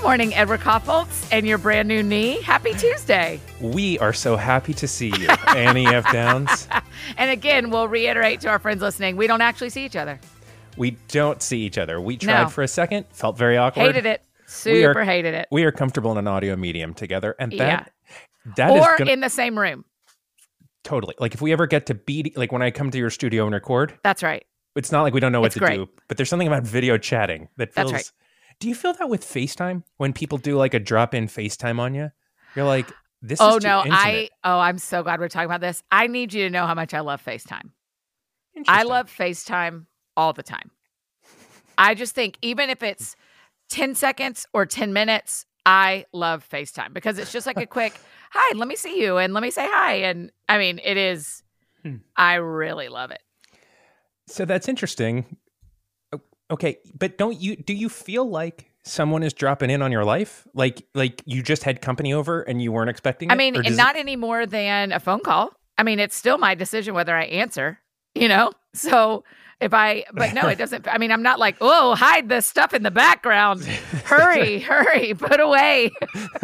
Good morning, Edward Kaufholz and your brand new knee. Happy Tuesday. We are so happy to see you, Annie F. Downs. And again, we'll reiterate to our friends listening we don't actually see each other. We don't see each other. We tried No. for a second, felt very awkward. Hated it. We are- Super hated it. We are comfortable in an audio medium together, and Yeah. that that is or gonna in the same room. totally like if we ever get to be like when I come to your studio and record, That's right. it's not like we don't know what It's to great. do, but there's something about video chatting that That's feels. right. Do you feel that with FaceTime when people do like a drop in FaceTime on you? You're like, this oh no, I oh I'm so glad we're talking about this. I need you to know how much I love FaceTime. I love FaceTime all the time. I just think even if it's 10 seconds or 10 minutes, I love FaceTime because it's just like a quick, hi, let me see you and let me say hi. And I mean, it is, Hmm. I really love it. So that's interesting. Okay, but don't you do you feel like someone is dropping in on your life? Like like you just had company over and you weren't expecting I mean, does not any more than a phone call. I mean, it's still my decision whether I answer, you know? So if I, but no, it doesn't. I mean, I'm not like, oh, hide the stuff in the background. Hurry, hurry, put away,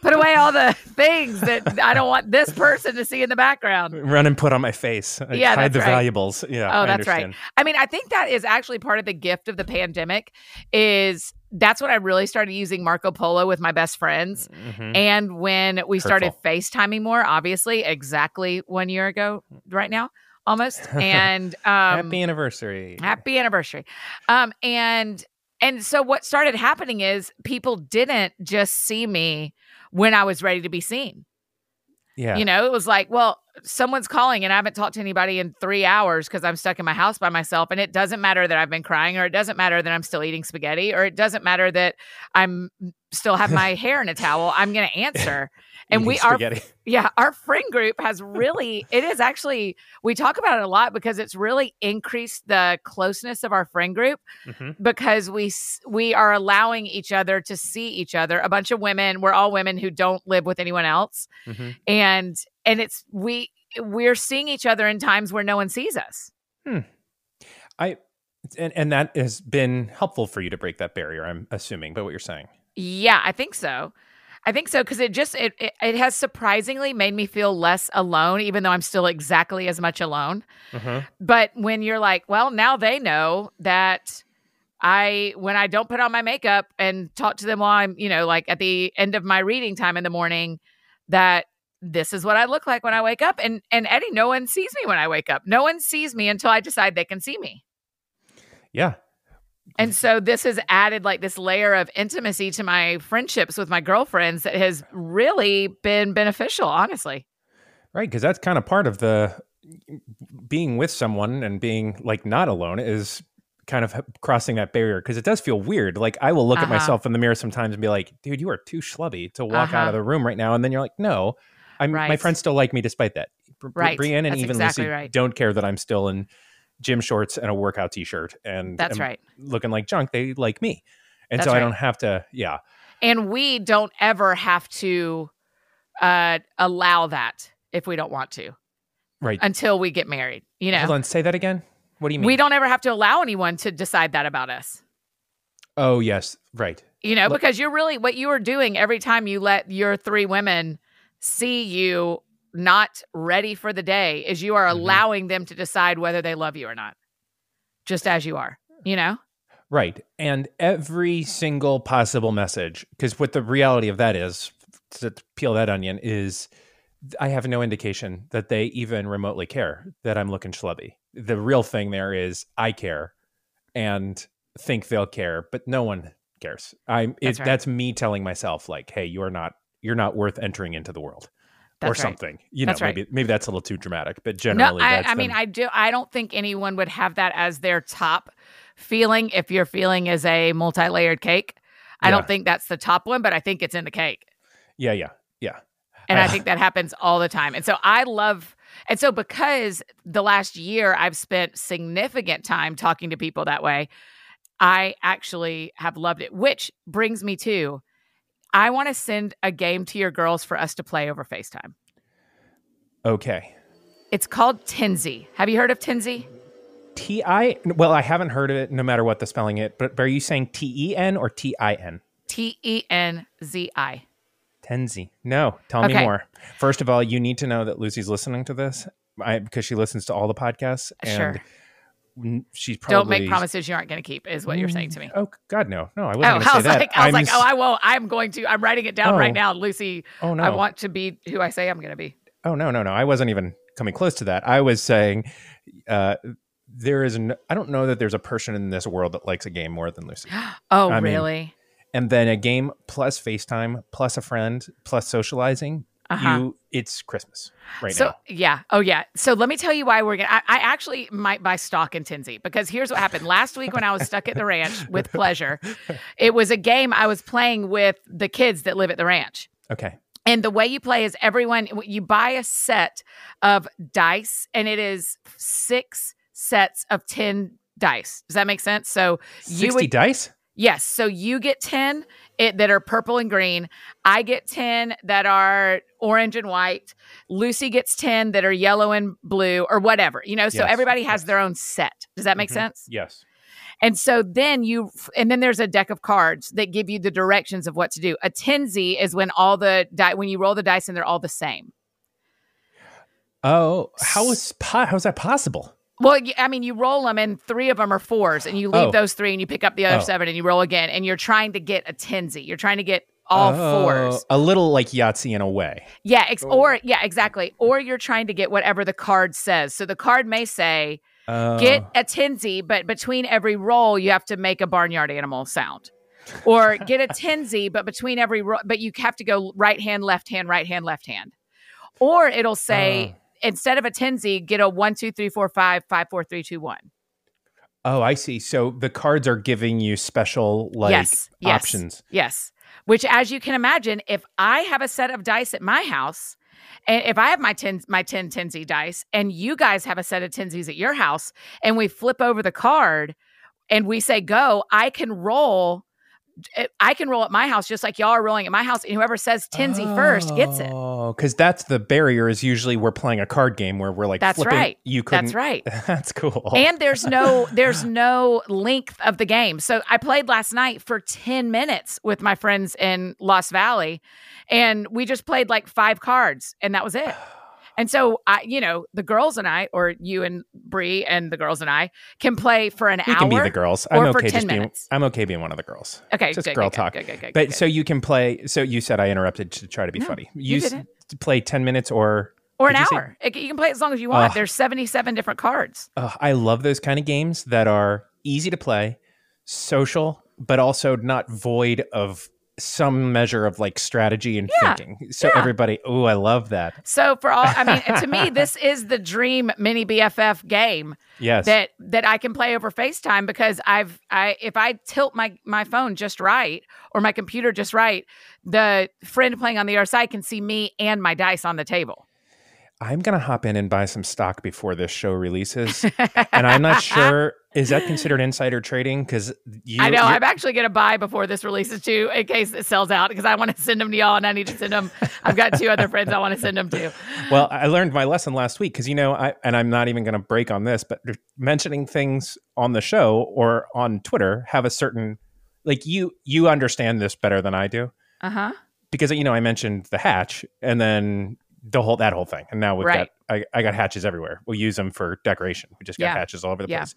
put away all the things that I don't want this person to see in the background. run and put on my face. Yeah, hide the right. valuables. Yeah. Oh, I that's right. I mean, I think that is actually part of the gift of the pandemic is that's when I really started using Marco Polo with my best friends. Mhm. And when we started Hurtful. FaceTiming more, obviously, exactly one year ago, right now, almost. And um, Happy anniversary. happy anniversary. Um, and and so what started happening is people didn't just see me when I was ready to be seen. yeah. You know, it was like, well, someone's calling and I haven't talked to anybody in three hours because I'm stuck in my house by myself. And it doesn't matter that I've been crying, or it doesn't matter that I'm still eating spaghetti, or it doesn't matter that I'm still have my hair in a towel. I'm going to answer. And we are, yeah, our friend group has really, it is actually, we talk about it a lot because it's really increased the closeness of our friend group Mhm. because we we are allowing each other to see each other a bunch of women we're all women who don't live with anyone else Mhm. and and it's we we're seeing each other in times where no one sees us I and, and that has been helpful for you to break that barrier, I'm assuming, by what you're saying. yeah i think so i think so because it just it, it it has surprisingly made me feel less alone even though i'm still exactly as much alone Mhm. but when you're like well now they know that i when i don't put on my makeup and talk to them while i'm you know like at the end of my reading time in the morning that this is what i look like when i wake up and and eddie no one sees me when i wake up no one sees me until i decide they can see me Yeah. and so this has added like this layer of intimacy to my friendships with my girlfriends that has really been beneficial honestly Right, because that's kind of part of the being with someone and being like not alone is kind of crossing that barrier because it does feel weird. Like I will look at Uh-huh. myself in the mirror sometimes and be like, "Dude, you are too schlubby to walk out Uh-huh. of the room right now." And then you're like, "No, I'm my friends still like me despite that." Br- Right. Brienne and That's even exactly Lucy right. don't care that I'm still in gym shorts and a workout t-shirt and that's right looking like junk. They like me, and That's so I don't have to. Yeah, and we don't ever have to uh allow that if we don't want to right. until we get married you know Hold on, say that again. What do you mean? we don't ever have to allow anyone to decide that about us oh yes, right. you know Look- because you're really what you are doing every time you let your three women see you not ready for the day is you are Mhm. allowing them to decide whether they love you or not just as you are you know Right. And every single possible message, because what the reality of that is, to peel that onion, is I have no indication that they even remotely care that I'm looking schlubby. The real thing there is I care and think they'll care, but no one cares. I'm That's it, right. that's me telling myself like, hey, you are not you're not worth entering into the world. or That's right. something. You know, That's right. maybe maybe that's a little too dramatic, but no generally I, that's I mean i do i don't think anyone would have that as their top feeling if your feeling is a multi-layered cake i Yeah. don't think that's the top one but i think it's in the cake yeah, yeah, yeah. And I I- think that happens all the time. And so I love, and so because the last year I've spent significant time talking to people that way, I actually have loved it, which brings me to I want to send a game to your girls for us to play over FaceTime. Okay. It's called Tenzi. Have you heard of Tenzi? T I well, I haven't heard of it no matter what the spelling it, but are you saying T E N or T I N? T E N Z I. Tenzi. No, tell Okay. me more. First of all, you need to know that Lucy's listening to this I, because she listens to all the podcasts. And Sure. She's probably Don't make promises you aren't going to keep, is what you're saying to me. Oh God, no, no, I wasn't Oh, I say was that. like, I was I'm like, oh, I won't. I'm going to. I'm writing it down right Oh. now, Lucy. oh no, I want to be who I say I'm going to be. oh no, no, no. I wasn't even coming close to that. I was saying, uh, there is. I don't know that there's a person in this world that likes a game more than Lucy. Oh, I mean, really? And then a game plus FaceTime plus a friend plus socializing. Uh-huh. You, it's Christmas right so now. yeah, oh yeah. So let me tell you why we're gonna. I, I actually might buy stock in Tenzi because here's what happened last week when I was stuck at the ranch with pleasure. It was a game I was playing with the kids that live at the ranch. Okay. And the way you play is everyone you buy a set of dice, and it is six sets of ten dice. Does that make sense? So you Sixty would dice. Yes. So you get 10 it, that are purple and green. I get 10 that are orange and white. Lucy gets 10 that are yellow and blue or whatever, you know, so Yes, everybody has yes. their own set. Does that make Mhm. sense? Yes. And so then you, and then there's a deck of cards that give you the directions of what to do. A tenzi is when all the die, when you roll the dice and they're all the same. Oh, how is po- how is that possible? Well, I mean, you roll them and three of them are fours, and you leave Oh. those three and you pick up the other Oh. seven and you roll again, and you're trying to get a tenzi. You're trying to get all Oh, fours. A little like Yahtzee in a way. Yeah, ex- Oh. or yeah, exactly. Or you're trying to get whatever the card says. So the card may say, Oh. "Get a tenzi," but between every roll, you have to make a barnyard animal sound. Or get a tenzi, but between every roll, but you have to go right hand, left hand, right hand, left hand. Or it'll say Oh. Instead of a tenzi, get a one, two, three, four, five, five, four, three, two, one. Oh, I see. So the cards are giving you special like yes, yes, options. Yes. Which, as you can imagine, if I have a set of dice at my house, and if I have my ten my ten Tenzi dice, and you guys have a set of Tenzis at your house, and we flip over the card, and we say go, I can roll. I can roll at my house just like y'all are rolling at my house, and whoever says Tenzi first gets it. Oh, because that's the barrier. Is usually we're playing a card game where we're like That's flipping. right. You couldn't. That's right. That's cool. and there's no there's no length of the game so i played last night for 10 minutes with my friends in lost valley and we just played like five cards and that was it and so i you know the girls and i or you and Bree and the girls and i can play for an hour. you hour can be the girls. I'm okay 10 just being. I'm okay being one of the girls. okay just good, girl good, talk. good, But so you can play. So you said I interrupted to try to be No, funny. you s- didn't. play ten minutes or. or an you say- hour It- you can play as long as you want Ugh. there's 77 different cards Ugh, I love those kind of games that are easy to play, social, but also not void of some measure of like strategy and Yeah, thinking. So yeah. everybody, oh, I love that. so for all i mean to me this is the dream mini bff game Yes. that that I can play over FaceTime because I've I if I tilt my my phone just right or my computer just right, the friend playing on the other side can see me and my dice on the table. I'm gonna hop in and buy some stock before this show releases, and I'm not sure is that considered insider trading because you. I know I'm actually going to buy before this releases too, in case it sells out because I want to send them to y'all and I need to send them. I've got two other friends I want to send them to. Well, I learned my lesson last week because you know, I and I'm not even going to break on this, but mentioning things on the show or on Twitter have a certain like you you understand this better than I do Uh huh. because you know I mentioned the hatch and then the whole that whole thing, and now we've Right. got I, I got hatches everywhere. We'll use them for decoration. We just got Yeah. hatches all over the Yeah. place.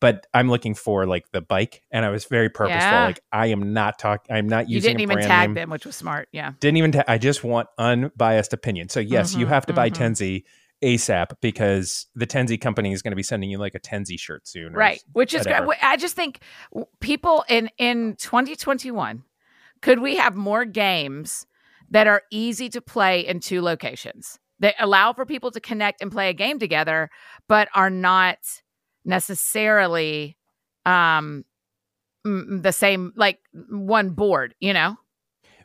But I'm looking for like the bike, and I was very purposeful. Yeah. Like I am not talking. I'm not You using. You didn't even tag name. them, which was smart. Yeah. Didn't even. Ta- I just want unbiased opinion. So yes, you Mhm, have to buy mhm. Tenzi ASAP because the Tenzi company is going to be sending you like a Tenzi shirt soon. right which is whatever. great i just think people in in 2021 could we have more games that are easy to play in two locations that allow for people to connect and play a game together but are not necessarily um the same like one board you know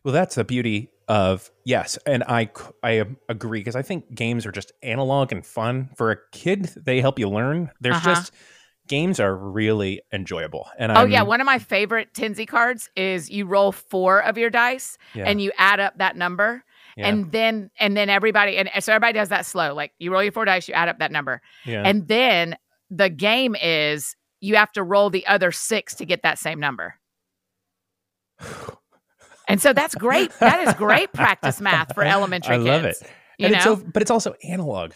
Well, that's the beauty of yes, and i i agree because I think games are just analog and fun for a kid. They help you learn. There's Uh-huh. just games are really enjoyable. And oh I'm, yeah one of my favorite tenzi cards is you roll four of your dice yeah, and you add up that number yeah, and then and then everybody and so everybody does that slow like you roll your four dice you add up that number yeah. and then the game is you have to roll the other six to get that same number And so that's great. That is great practice math for elementary kids. I kids. love it. You and know, it's so, but it's also analog.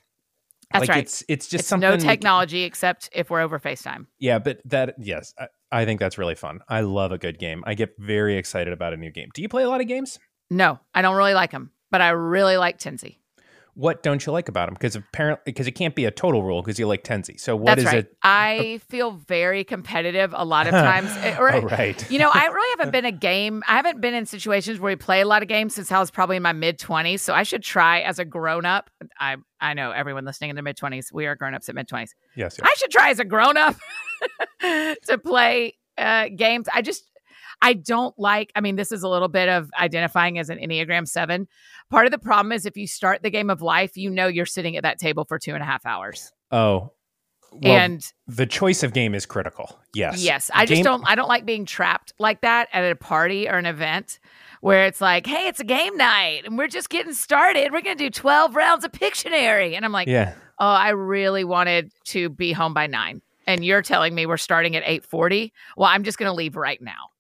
That's like right. It's it's just It's something. no technology except if we're over FaceTime. Yeah, but that yes, I, I think that's really fun. I love a good game. I get very excited about a new game. Do you play a lot of games? No, I don't really like them, but I really like Tenzi. What don't you like about him? Because apparently, because it can't be a total rule because you like Tenzi. So what That's is right. it? I feel very competitive a lot of times. eh, Or, oh, right. You know, I really haven't been a game. I haven't been in situations where we play a lot of games since I was probably in my mid twenties. So I should try as a grown up. I I know everyone listening in their mid twenties. We are grown ups at mid twenties. yes. yes. I should try as a grown up to play uh, games. I just I don't like. I mean, this is a little bit of identifying as an Enneagram Seven. Part of the problem is if you start the game of life, you know you're sitting at that table for two and a half hours, oh. Well, and the choice of game is critical. Yes. Yes, I just don't. I don't like being trapped like that at a party or an event where it's like, "Hey, it's a game night and we're just getting started. We're going to do twelve rounds of Pictionary," and I'm like, Yeah. "Oh, I really wanted to be home by nine, and you're telling me we're starting at eight forty. Well, I'm just going to leave right now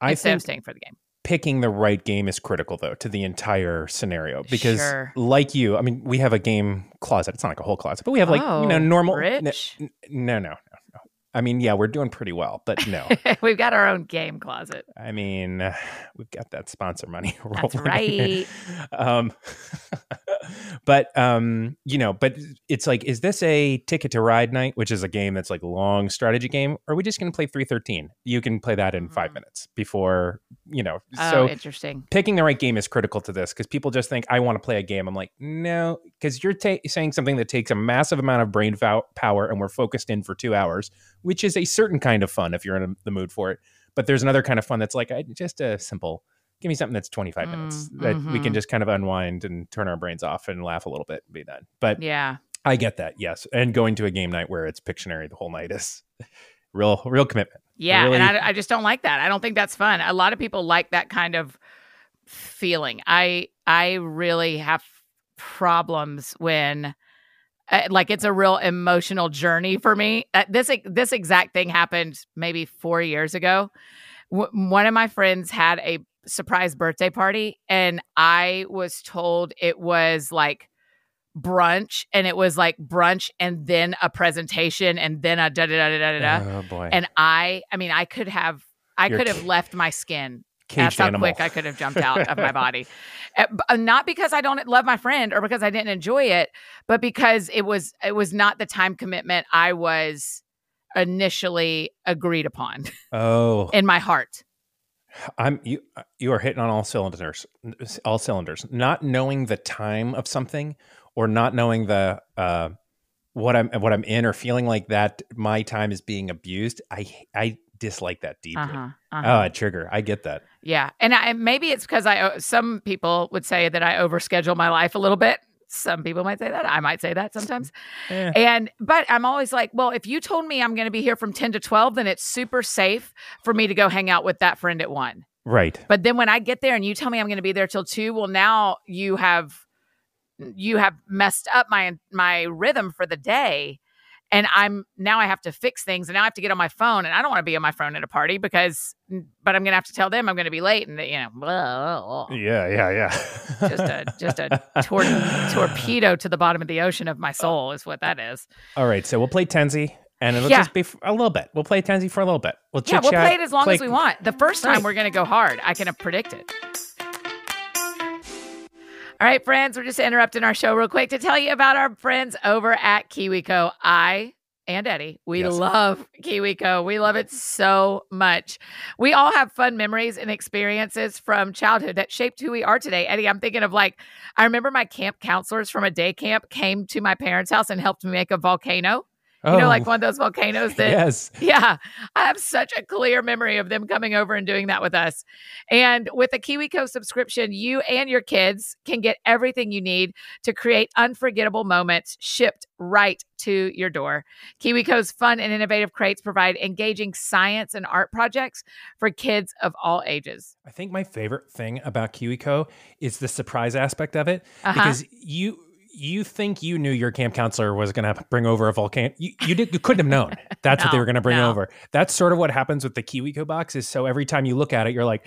I instead think of staying for the game." picking the right game is critical though to the entire scenario because Sure. like you i mean we have a game closet it's not like a whole closet but we have like you know Oh, normal rich. n- no no i mean yeah we're doing pretty well but no We've got our own game closet. i mean uh, we've got that sponsor money That's rolling in. right. um but um you know but it's like is this a ticket to ride night which is a game that's like a long strategy game or are we just going to play 313 you can play that in five Mhm. minutes before you know Oh, so interesting. picking the right game is critical to this because people just think I want to play a game. I'm like, no, because you're ta- saying something that takes a massive amount of brain power, and we're focused in for two hours, which is a certain kind of fun if you're in the mood for it. But there's another kind of fun that's like I, just a simple. Give me something that's 25 minutes Mm, that we can mhm. just kind of unwind and turn our brains off and laugh a little bit and be done. But Yeah. I get that, yes. And going to a game night where it's Pictionary the whole night is real, real commitment. Yeah, really- and I, I just don't like that. I don't think that's fun. A lot of people like that kind of feeling. I I really have problems when like it's a real emotional journey for me. Uh, this this exact thing happened maybe 4 years ago. W- one of my friends had a surprise birthday party and I was told it was like brunch and it was like brunch and then a presentation and then a da da da da da da. Oh boy. And I, I mean, I could have, I You're could have left my skin. That's how animal. quick I could have jumped out of my body. Uh, b- uh, Not because I don't love my friend or because I didn't enjoy it, but because it was, it was not the time commitment I was initially agreed upon oh, in my heart. I'm you. You are hitting on all cylinders. All cylinders. Not knowing the time of something, or not knowing the uh, what I'm what I'm in, or feeling like that my time is being abused. I I dislike that deeply. Uh-huh, Oh, uh-huh. a trigger. I get that. Yeah, and I, maybe it's because I. uh, Some people would say that I overschedule my life a little bit. Some people might say that. I might say that sometimes. Eh. And but I'm always like, well, if you told me I'm going to be here from 10 to 12, then it's super safe for me to go hang out with that friend at 1. Right. But then when I get there and you tell me I'm going to be there till 2, well now you have you have messed up my my rhythm for the day and I'm now I have to fix things and now I have to get on my phone and I don't want to be on my phone at a party because mm, but I'm going to have to tell them I'm going to be late and you know blah, blah, blah. Yeah. Yeah. Yeah. just a just a tor- torpedo to the bottom of the ocean of my soul is what that is. All right. So we'll play Tenzi, and it'll Yeah. just be a little bit. We'll play Tenzi for a little bit. We'll Yeah, we'll play it as long as we want. The first time Right. we're going to go hard. I can predict it. All right, friends, we're just interrupting our show real quick to tell you about our friends over at KiwiCo. I and Eddie, we Yes. love KiwiCo. We love it so much. We all have fun memories and experiences from childhood that shaped who we are today. Eddie, I'm thinking of like, I remember my camp counselors from a day camp came to my parents' house and helped me make a volcano. You know, Oh, like one of those volcanoes that yes. yeah, I have such a clear memory of them coming over and doing that with us. And with a KiwiCo subscription, you and your kids can get everything you need to create unforgettable moments shipped right to your door. KiwiCo's fun and innovative crates provide engaging science and art projects for kids of all ages. I think my favorite thing about KiwiCo is the surprise aspect of it Uh-huh. because you you think you knew your camp counselor was going to bring over a volcano. You, you did you couldn't have known that's what they were going to bring no. over. That's sort of what happens with the KiwiCo box. Is so every time you look at it, you're like,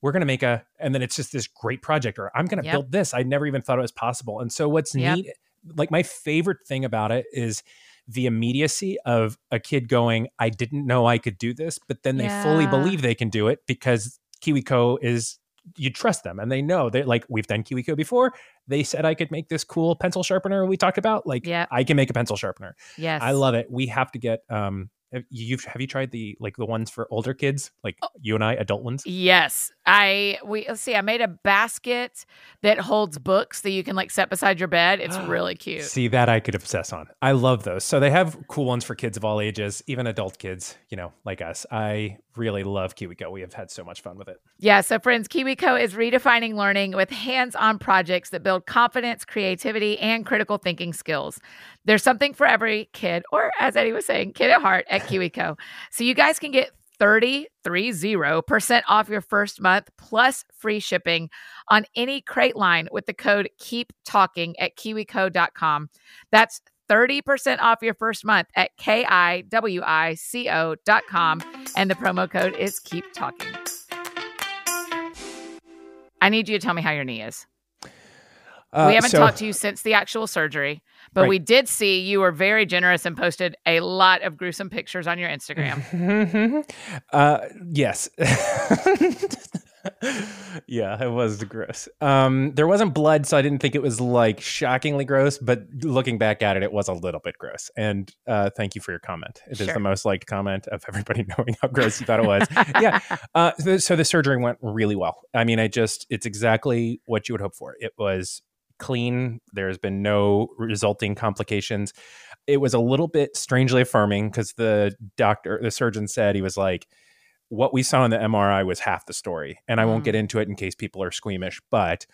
we're going to make a and then it's just this great project or i'm going to Yep. build this i never even thought it was possible and so what's Yep. neat like my favorite thing about it is the immediacy of a kid going i didn't know i could do this but then they fully believe they can do it because kiwico is you trust them and they know they're like we've done kiwico before they said i could make this cool pencil sharpener we talked about like Yep. i can make a pencil sharpener Yes. I love it. We have to get um have you've have you tried the like the ones for older kids? Like Oh. you and I, adult ones? Yes, I we let's see. I made a basket that holds books that you can like set beside your bed. It's really cute. See that I could obsess on. I love those. So they have cool ones for kids of all ages, even adult kids, you know, like us. I really love KiwiCo. We have had so much fun with it. Yeah, so friends, KiwiCo is redefining learning with hands-on projects that build confidence, creativity, and critical thinking skills. There's something for every kid, or as Eddie was saying, kid at heart at KiwiCo. So you guys can get 30% off your first month plus free shipping on any crate line with the code keep talking at kiwico.com. That's 30% off your first month at K-I-W-I-C-O.com. And the promo code is keep talking. I need you to tell me how your knee is. Uh, we haven't so- talked to you since the actual surgery, but Right. we did see you were very generous and posted a lot of gruesome pictures on your Instagram. uh yes. yeah, it was gross. Um there wasn't blood, so I didn't think it was like shockingly gross, but looking back at it, it was a little bit gross. And uh thank you for your comment. It is Sure. the most liked comment of everybody knowing how gross you thought it was. yeah. Uh, so, so the surgery went really well. I mean, I just, it's exactly what you would hope for. It was clean. There's been no resulting complications. It was a little bit strangely affirming because the doctor, the surgeon said he was like, what we saw in the MRI was half the story. And I won't Mm. get into it in case people are squeamish, but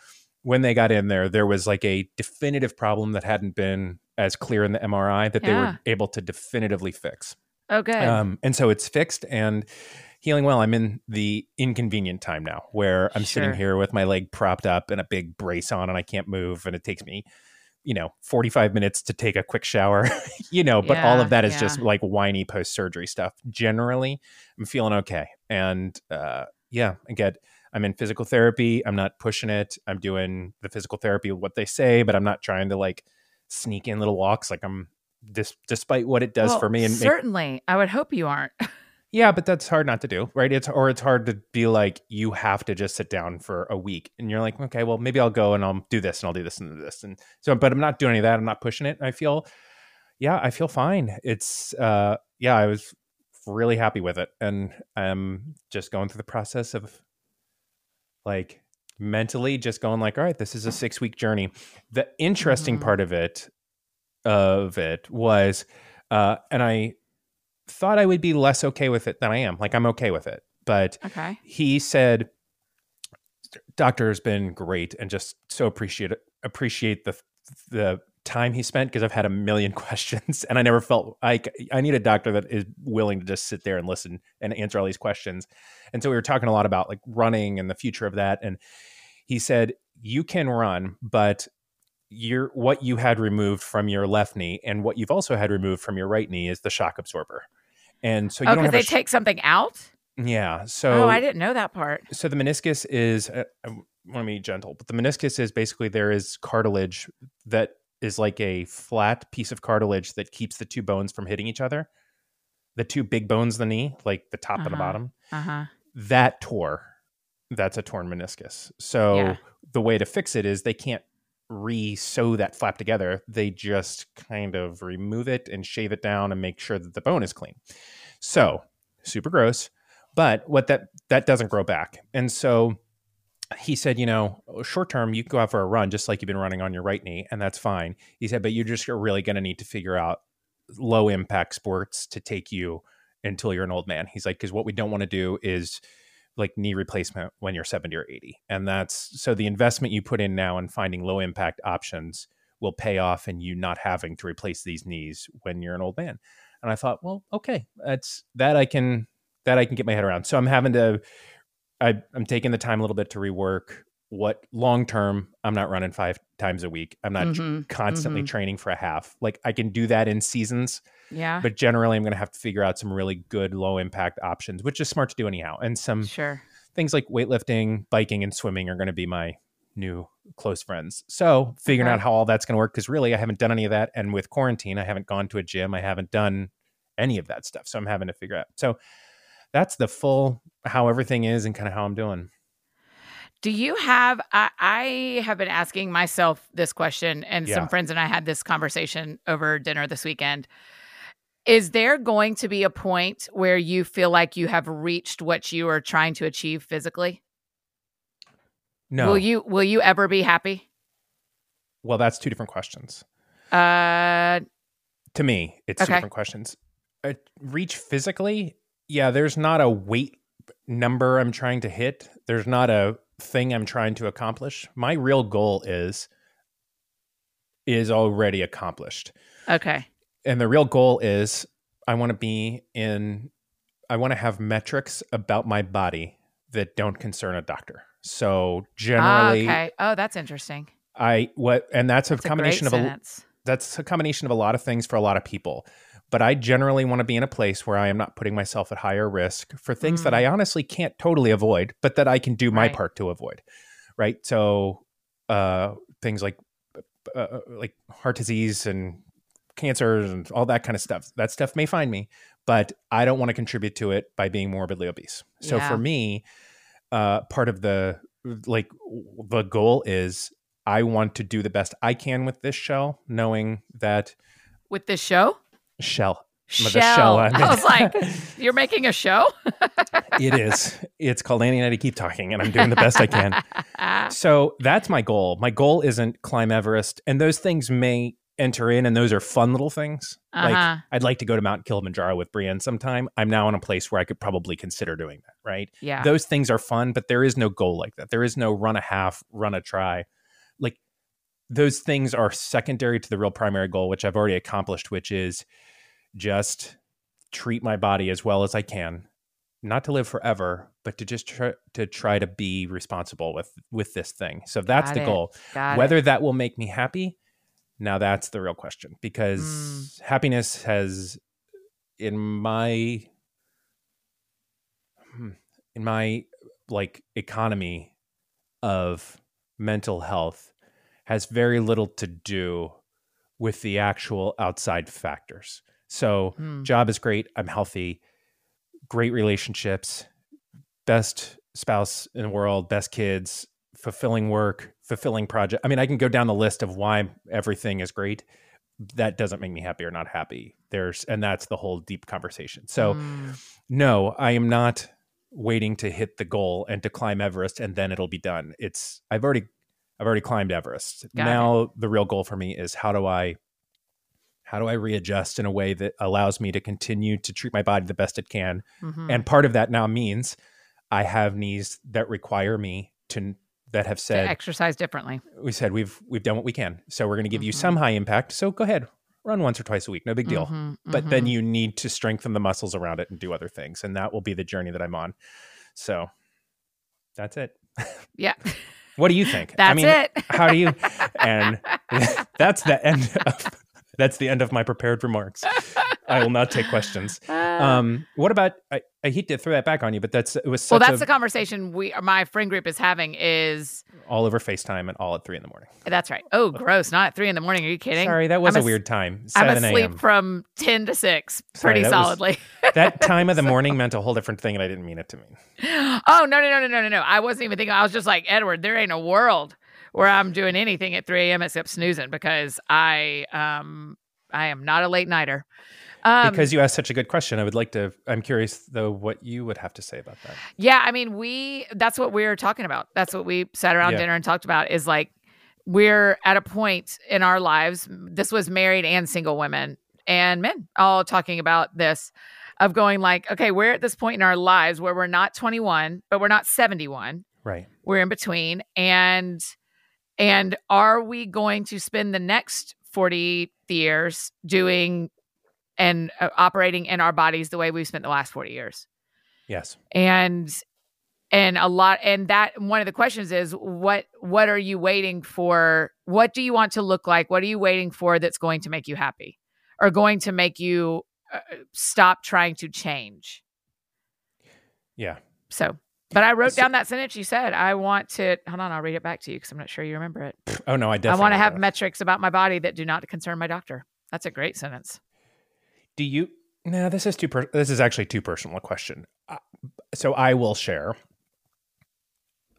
when they got in there, there was like a definitive problem that hadn't been as clear in the MRI that they were able to definitively fix. Okay. Um, and so it's fixed and healing well. I'm in the inconvenient time now where I'm Sure. sitting here with my leg propped up and a big brace on and I can't move. And it takes me, you know, 45 minutes to take a quick shower, you know, but all of that is yeah. just like whiny post surgery stuff. Generally, I'm feeling okay. And uh, yeah, I get, I'm in physical therapy. I'm not pushing it. I'm doing the physical therapy, what they say, but I'm not trying to like sneak in little walks. Like I'm, dis- despite what it does Well, for me and make certainly, I would hope you aren't. yeah, but that's hard not to do, right? It's or it's hard to be like you have to just sit down for a week, and you're like, okay, well, maybe I'll go and I'll do this and I'll do this and do this, and so, but I'm not doing any of that. I'm not pushing it. I feel, yeah, I feel fine. It's, uh, yeah, I was really happy with it, and I'm just going through the process of like mentally just going like, all right, this is a six week journey. The interesting Mhm. part of it, of it was, uh, and I thought I would be less okay with it than I am. Like I'm okay with it, but Okay. he said, "Doctor has been great, and just so appreciate appreciate the the time he spent because I've had a million questions, and I never felt like I need a doctor that is willing to just sit there and listen and answer all these questions." And so we were talking a lot about like running and the future of that, and he said, "You can run, but." Your what you had removed from your left knee and what you've also had removed from your right knee is the shock absorber, and so you oh, don't have they sh- take something out? yeah. So oh, I didn't know that part. so the meniscus is uh, I want to be gentle, but the meniscus is basically there is cartilage that is like a flat piece of cartilage that keeps the two bones from hitting each other. The two big bones the knee, like the top and the Uh-huh. bottom, Uh huh. that tore. That's a torn meniscus. So Yeah. the way to fix it is they can't re-sew that flap together. They just kind of remove it and shave it down and make sure that the bone is clean. So super gross. But what that that doesn't grow back. And so he said, you know, uh, short term, you can go out for a run just like you've been running on your right knee, and that's fine. He said, but you're just really going to need to figure out low impact sports to take you until you're an old man. He's like, because what we don't want to do is like knee replacement when you're 70 or 80. And that's so the investment you put in now in finding low impact options will pay off in you not having to replace these knees when you're an old man. And I thought, well, okay, that's that I can that I can get my head around. So I'm having to I, I'm taking the time a little bit to rework what long term I'm not running five times a week. I'm not Mhm, constantly mhm. training for a half. Like I can do that in seasons, Yeah. but generally I'm going to have to figure out some really good low impact options, which is smart to do anyhow. And some sure. things like weightlifting, biking, and swimming are going to be my new close friends. So figuring Okay. out how all that's going to work because really I haven't done any of that, and with quarantine, I haven't gone to a gym. I haven't done any of that stuff, so I'm having to figure out. So that's the full how everything is and kind of how I'm doing. Do you have? I, I have been asking myself this question, and Yeah. some friends and I had this conversation over dinner this weekend. Is there going to be a point where you feel like you have reached what you are trying to achieve physically? No, Will you Will you ever be happy? well, that's two different questions. Uh, to me it's two different questions uh, reach physically yeah there's not a weight number i'm trying to hit there's not a thing i'm trying to accomplish my real goal is is already accomplished okay. And the real goal is i want to be in i want to have metrics about my body that don't concern a doctor so generally okay. Oh, that's interesting. i what and that's a a combination great of a sentence. that's a combination of a lot of things for a lot of people. But I generally want to be in a place where I am not putting myself at higher risk for things that Mm. I honestly can't totally avoid, but that I can do my Right. part to avoid. Right. So uh, things like uh, like heart disease and cancers and all that kind of stuff. That stuff may find me, but I don't want to contribute to it by being morbidly obese. So Yeah. for me, uh, part of the like the goal is I want to do the best I can with this shell, knowing that With this show, shell. shell. shell I was like, you're making a show. it is. It's called Annie and I keep talking, and I'm doing the best I can. So that's my goal. My goal isn't climb Everest, and those things may enter in, and those are fun little things. Uh-huh. Like I'd like to go to Mount Kilimanjaro with Brienne sometime. I'm now in a place where I could probably consider doing that. Right. yeah. those things are fun, but there is no goal like that. There is no run a half, run a try. Like those things are secondary to the real primary goal, which I've already accomplished, which is just treat my body as well as I can, not to live forever, but to just try to try to be responsible with with this thing. So that's Got the it. goal. Got it. Whether that will make me happy, now that's the real question because Mm. happiness has in my hmm, in my like economy of mental health has very little to do with the actual outside factors. So, Hmm. job is great, I'm healthy, great relationships, best spouse in the world, best kids, fulfilling work, fulfilling project. I mean, I can go down the list of why everything is great. That doesn't make me happy or not happy. There's and that's the whole deep conversation. So, Mm. no, I am not waiting to hit the goal and to climb Everest and then it'll be done. It's I've already I've already climbed Everest. Got now the real goal for me is how do I how do I readjust in a way that allows me to continue to treat my body the best it can? Mhm. And part of that now means I have knees that require me to that have to said exercise differently. we said we've we've done what we can. So we're going to give you Mhm. some high impact. So go ahead, run once or twice a week, no big deal Mhm, but then mhm. you need to strengthen the muscles around it and do other things and that will be the journey that i'm on so that's it yeah, what do you think that's i mean it. how do you and that's the end of that's the end of my prepared remarks i will not take questions um what about i, I hate to throw that back on you but that's it was well, that's a, the conversation we my friend group is having. Is all over facetime and all at three in the morning that's right? Oh, gross! Not at three in the morning. Are you kidding? sorry that was I'm a as- weird time I'm asleep from ten to six, Sorry, pretty that was- solidly. that time of the morning meant a whole different thing and i didn't mean it to mean oh no no no no no no! I wasn't even thinking. I was just like Edward. There ain't a world where I'm doing anything at 3 a.m. except snoozing because I um I am not a late nighter. Um, because you asked such a good question i would like to i'm curious though what you would have to say about that Yeah, I mean, we that's what we were talking about. That's what we sat around Yeah. dinner and talked about is like we're at a point in our lives. This was married and single women and men all talking about this of going like, okay, we're at this point in our lives where we're not 21, but we're not 71. right We're in between and and are we going to spend the next 40 years doing and uh, operating in our bodies the way we've spent the last 40 years? yes. And and a lot and that one of the questions is what what are you waiting for? What do you want to look like? What are you waiting for that's going to make you happy or going to make you uh, stop trying to change? Yeah. So But I wrote So- down that sentence you said. I want to hold on, I'll read it back to you because I'm not sure you remember it. Oh no, I definitely. I want to have metrics about my body that do not concern my doctor. That's a great sentence. Do you? No, this is too. Per- this is actually too personal a question. Uh, so I will share.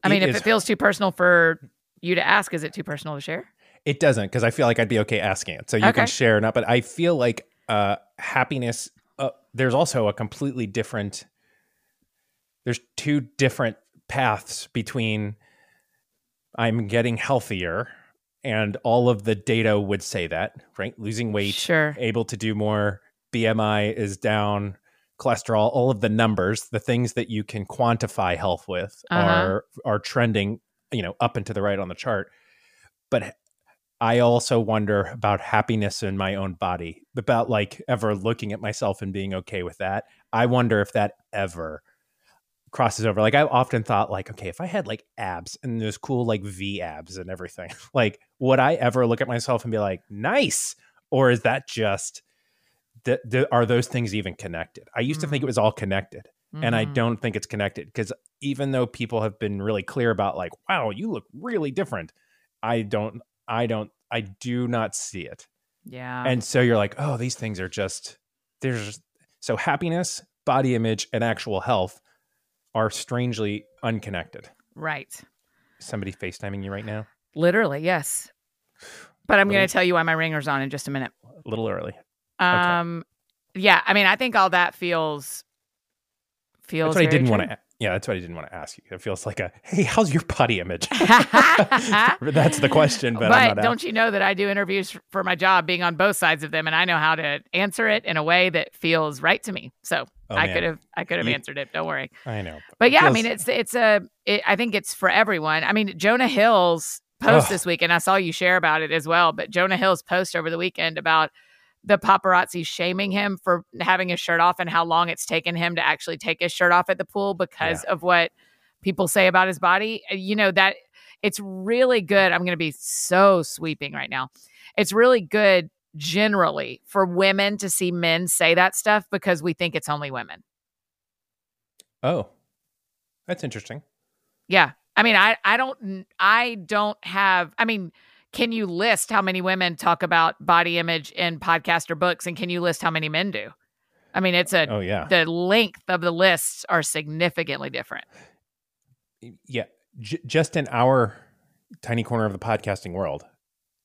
I mean, It if is- it feels too personal for you to ask, is it too personal to share? It doesn't because I feel like I'd be okay asking it. So you Okay. can share or not, but I feel like uh, happiness. Uh, there's also a completely different. There's two different paths between. I'm getting healthier, and all of the data would say that, right? Losing weight, Sure. able to do more. BMI is down. Cholesterol, all of the numbers, the things that you can quantify health with, Uh-huh. are are trending, you know, up and to the right on the chart. But I also wonder about happiness in my own body, about like ever looking at myself and being okay with that. I wonder if that ever crosses over. Like I've often thought, like, okay, if I had like abs and those cool like V abs and everything, like, would I ever look at myself and be like, nice? Or is that just th- th- are those things even connected? I used to think it was all connected, and I Mhm. don't think it's connected because even though people have been really clear about like, wow, you look really different, I don't, I don't, I do not see it. Yeah. And so you're like, oh, these things are just there's so happiness, body image, and actual health are strangely unconnected. right. Somebody FaceTiming you right now? Literally, yes. But I'm going to tell you why my ringer's on in just a minute. A little early. Um, yeah. I mean, I think all that feels feels. That's what I didn't want to. Yeah, that's what I didn't want to ask you. It feels like a, hey, how's your body image? that's the question, but, I'm not don't you know that I do interviews for my job, being on both sides of them, and I know how to answer it in a way that feels right to me. So Oh, I could have, I could have answered it. Don't worry. I know. But yeah, I mean, it's it's a. It, I think it's for everyone. I mean, Jonah Hill's post Ugh. this weekend. I saw you share about it as well. But Jonah Hill's post over the weekend about the paparazzi shaming him for having his shirt off and how long it's taken him to actually take his shirt off at the pool because of what people say about his body. You know that it's really good. I'm going to be so sweeping right now. It's really good generally for women to see men say that stuff because we think it's only women. Oh, that's interesting. Yeah. I mean, I I don't I don't have I mean, can you list how many women talk about body image in podcast or books and can you list how many men do? I mean, it's a Oh, yeah. the length of the lists are significantly different. yeah. J- just in our tiny corner of the podcasting world,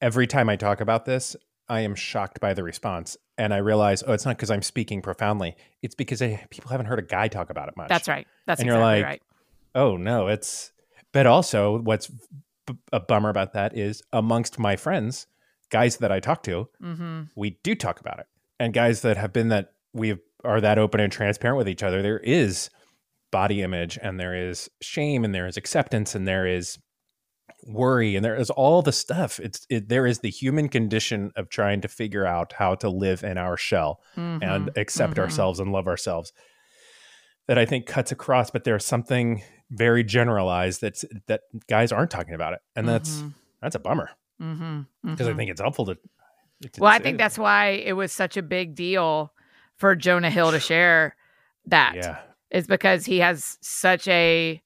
every time I talk about this, I am shocked by the response. And I realize, oh, it's not because I'm speaking profoundly. It's because I, people haven't heard a guy talk about it much. That's right. That's And you're exactly like, right. oh no it's but also what's b- a bummer about that is amongst my friends guys that i talk to Mhm. we do talk about it and guys that have been that we are that open and transparent with each other there is body image and there is shame and there is acceptance and there is worry and there is all the stuff it's it, there is the human condition of trying to figure out how to live in our shell and Mhm. accept Mhm. ourselves and love ourselves that I think cuts across, but there's something very generalized that's that guys aren't talking about it, and that's Mhm. that's a bummer because I Mhm. think it's helpful to. to Well, I think that. that's why it was such a big deal for Jonah Hill to share that. yeah, is because he has such a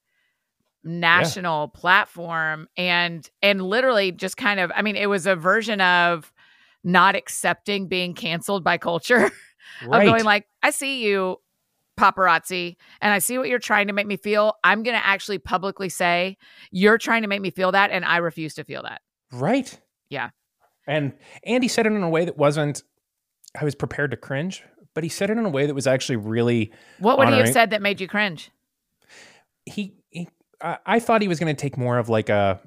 national platform and and literally just kind of I mean it was a version of not accepting being canceled by culture right. of going like I see you paparazzi and I see what you're trying to make me feel I'm going to actually publicly say you're trying to make me feel that and I refuse to feel that. right, Yeah. and Andy said it in a way that wasn't. I was prepared to cringe, but he said it in a way that was actually really. What would he have said that made you cringe? He I, I thought he was going to take more of like a,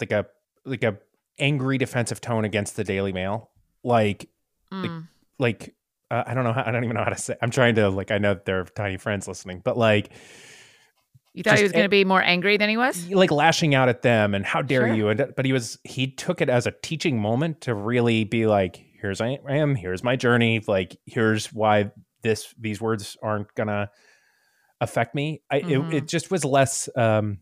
like a like a angry defensive tone against the Daily Mail, like Mm. like uh, I don't know how, I don't even know how to say. I'm trying to like I know there are tiny friends listening, but like You thought he was going to be more angry than he was? like lashing out at them and how dare Sure. you and but he was he took it as a teaching moment to really be like here's I am here's my journey like here's why this these words aren't gonna affect me I Mhm. it, it just was less um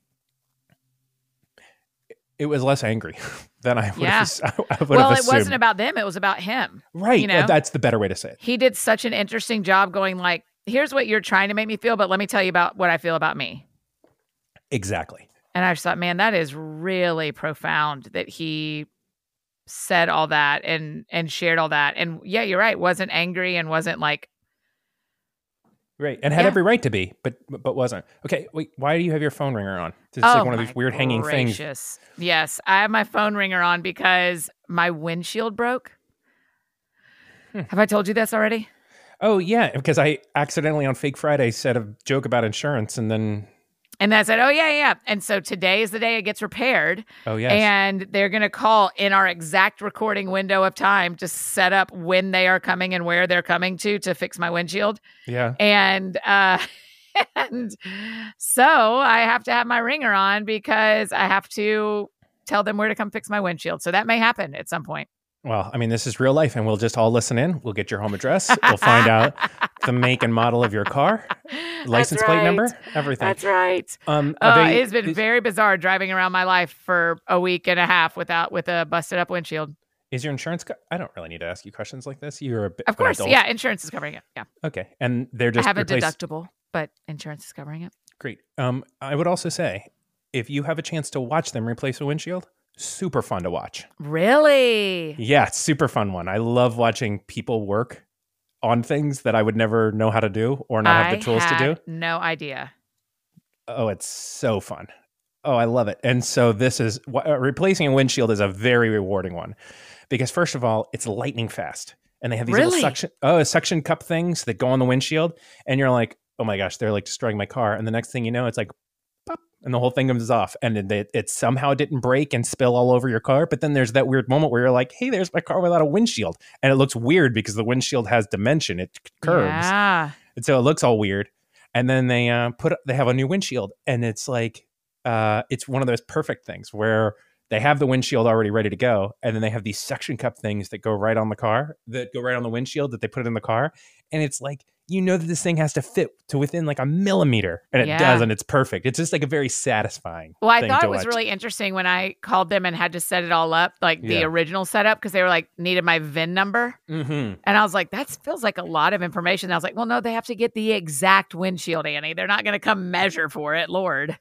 it was less angry than I would Yeah. have, I would Well, have it wasn't about them, it was about him. right you know? that's the better way to say it he did such an interesting job going like here's what you're trying to make me feel, but let me tell you about what I feel about me. Exactly. And I just thought, man, that is really profound that he said all that and and shared all that. And yeah, you're right, wasn't angry and wasn't like Right, and had Yeah. every right to be, but but wasn't. Okay, wait. Why do you have your phone ringer on? It's oh, like one of these weird hanging things. gracious. Yes, I have my phone ringer on because my windshield broke. Hmm. Have I told you this already? Oh yeah, because I accidentally on Fake Friday said a joke about insurance, and then And I said, "Oh yeah, yeah." And so today is the day it gets repaired. oh yes, And they're going to call in our exact recording window of time to set up when they are coming and where they're coming to to fix my windshield. yeah. And uh and so I have to have my ringer on because I have to tell them where to come fix my windshield. So that may happen at some point. Well, I mean, this is real life, and we'll just all listen in. We'll get your home address. We'll find out the make and model of your car, license That's plate number, everything. That's right. Um, Uh, they- it's been is, very bizarre driving around my life for a week and a half without with a busted up windshield. is your insurance? Co- I don't really need to ask you questions like this. You're a bit Of course, adult. yeah, insurance is covering it. Yeah. Okay, and they're just I have a deductible, but insurance is covering it. Great. Um, I would also say, if you have a chance to watch them replace a windshield, super fun to watch. Really? Yeah, super fun one. I love watching people work on things that I would never know how to do or not have the tools to do. No idea. Oh, it's so fun. Oh, I love it. And so this is uh, replacing a windshield is a very rewarding one because first of all, it's lightning fast. And they have these Really? little suction oh, suction cup things that go on the windshield and you're like, "Oh my gosh, they're like destroying my car." And the next thing you know, it's like and the whole thing comes off and it, it, it somehow didn't break and spill all over your car, but then there's that weird moment where you're like, "Hey, there's my car without a windshield." And it looks weird because the windshield has dimension. It curves. Yeah. And so it looks all weird. And then they uh, put they have a new windshield, and it's like uh, it's one of those perfect things where they have the windshield already ready to go, and then they have these suction cup things that go right on the car, that go right on the windshield that they put in the car, and it's like you know that this thing has to fit to within like a millimeter, and it Yeah. does, and it's perfect. It's just like a very satisfying. Well, I thought it was watch. really interesting when I called them and had to set it all up, like the original setup, because they were like needed my VIN number, Mhm. and I was like, that feels like a lot of information. I was like, well, no, they have to get the exact windshield, Annie. They're not going to come measure for it, Lord.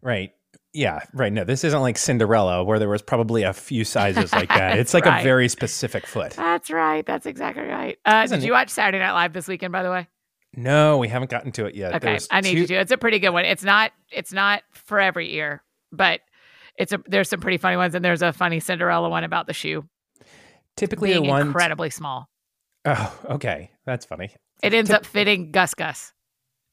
Right. Yeah, right. No, this isn't like Cinderella where there was probably a few sizes like that. It's like Right. a very specific foot. That's right. That's exactly right. Uh, did you watch Saturday Night Live this weekend? By the way, No, we haven't gotten to it yet. okay, There's I need two- you to. It's a pretty good one. It's not. It's not for every ear, but it's a. There's some pretty funny ones, and there's a funny Cinderella one about the shoe Typically, being one. incredibly small. Oh, okay, that's funny. It ends Tip- up fitting Gus Gus,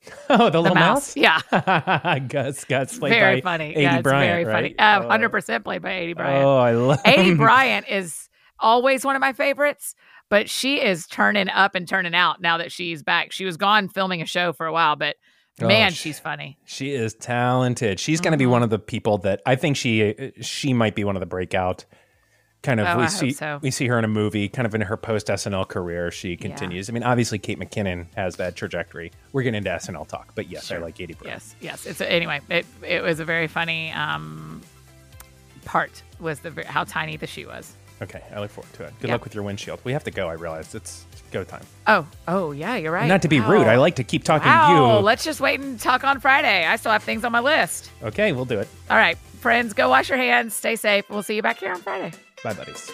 Oh, the, the little mouse. mouse. Yeah, Gus, Gus, played very by funny. Aidy yeah, it's very Bryant, funny. right? Uh, Hundred percent played by Aidy Bryant. Oh, I love Aidy Bryant is always one of my favorites, but she is turning up and turning out now that she's back. She was gone filming a show for a while, but Oh, man, she's funny. She is talented. She's going to be one of the people that I think she she might be one of the breakout kind of. Oh, we I see so. we see her in a movie, kind of in her post SNL career. She continues. I mean, obviously, Kate McKinnon has that trajectory. We're getting into SNL talk, but yes, I Sure. like Katie Bryant. Yes, yes. It's anyway. It it was a very funny um, part. Was the how tiny the shoe was. Okay, I look forward to it. Good Yeah. luck with your windshield. We have to go. I realize it's go time. Oh, oh yeah, you're right. Not to be rude, I like to keep talking Wow, to you. Oh, let's just wait and talk on Friday. I still have things on my list. Okay, we'll do it. All right, friends, go wash your hands. Stay safe. We'll see you back here on Friday. Bye, buddies.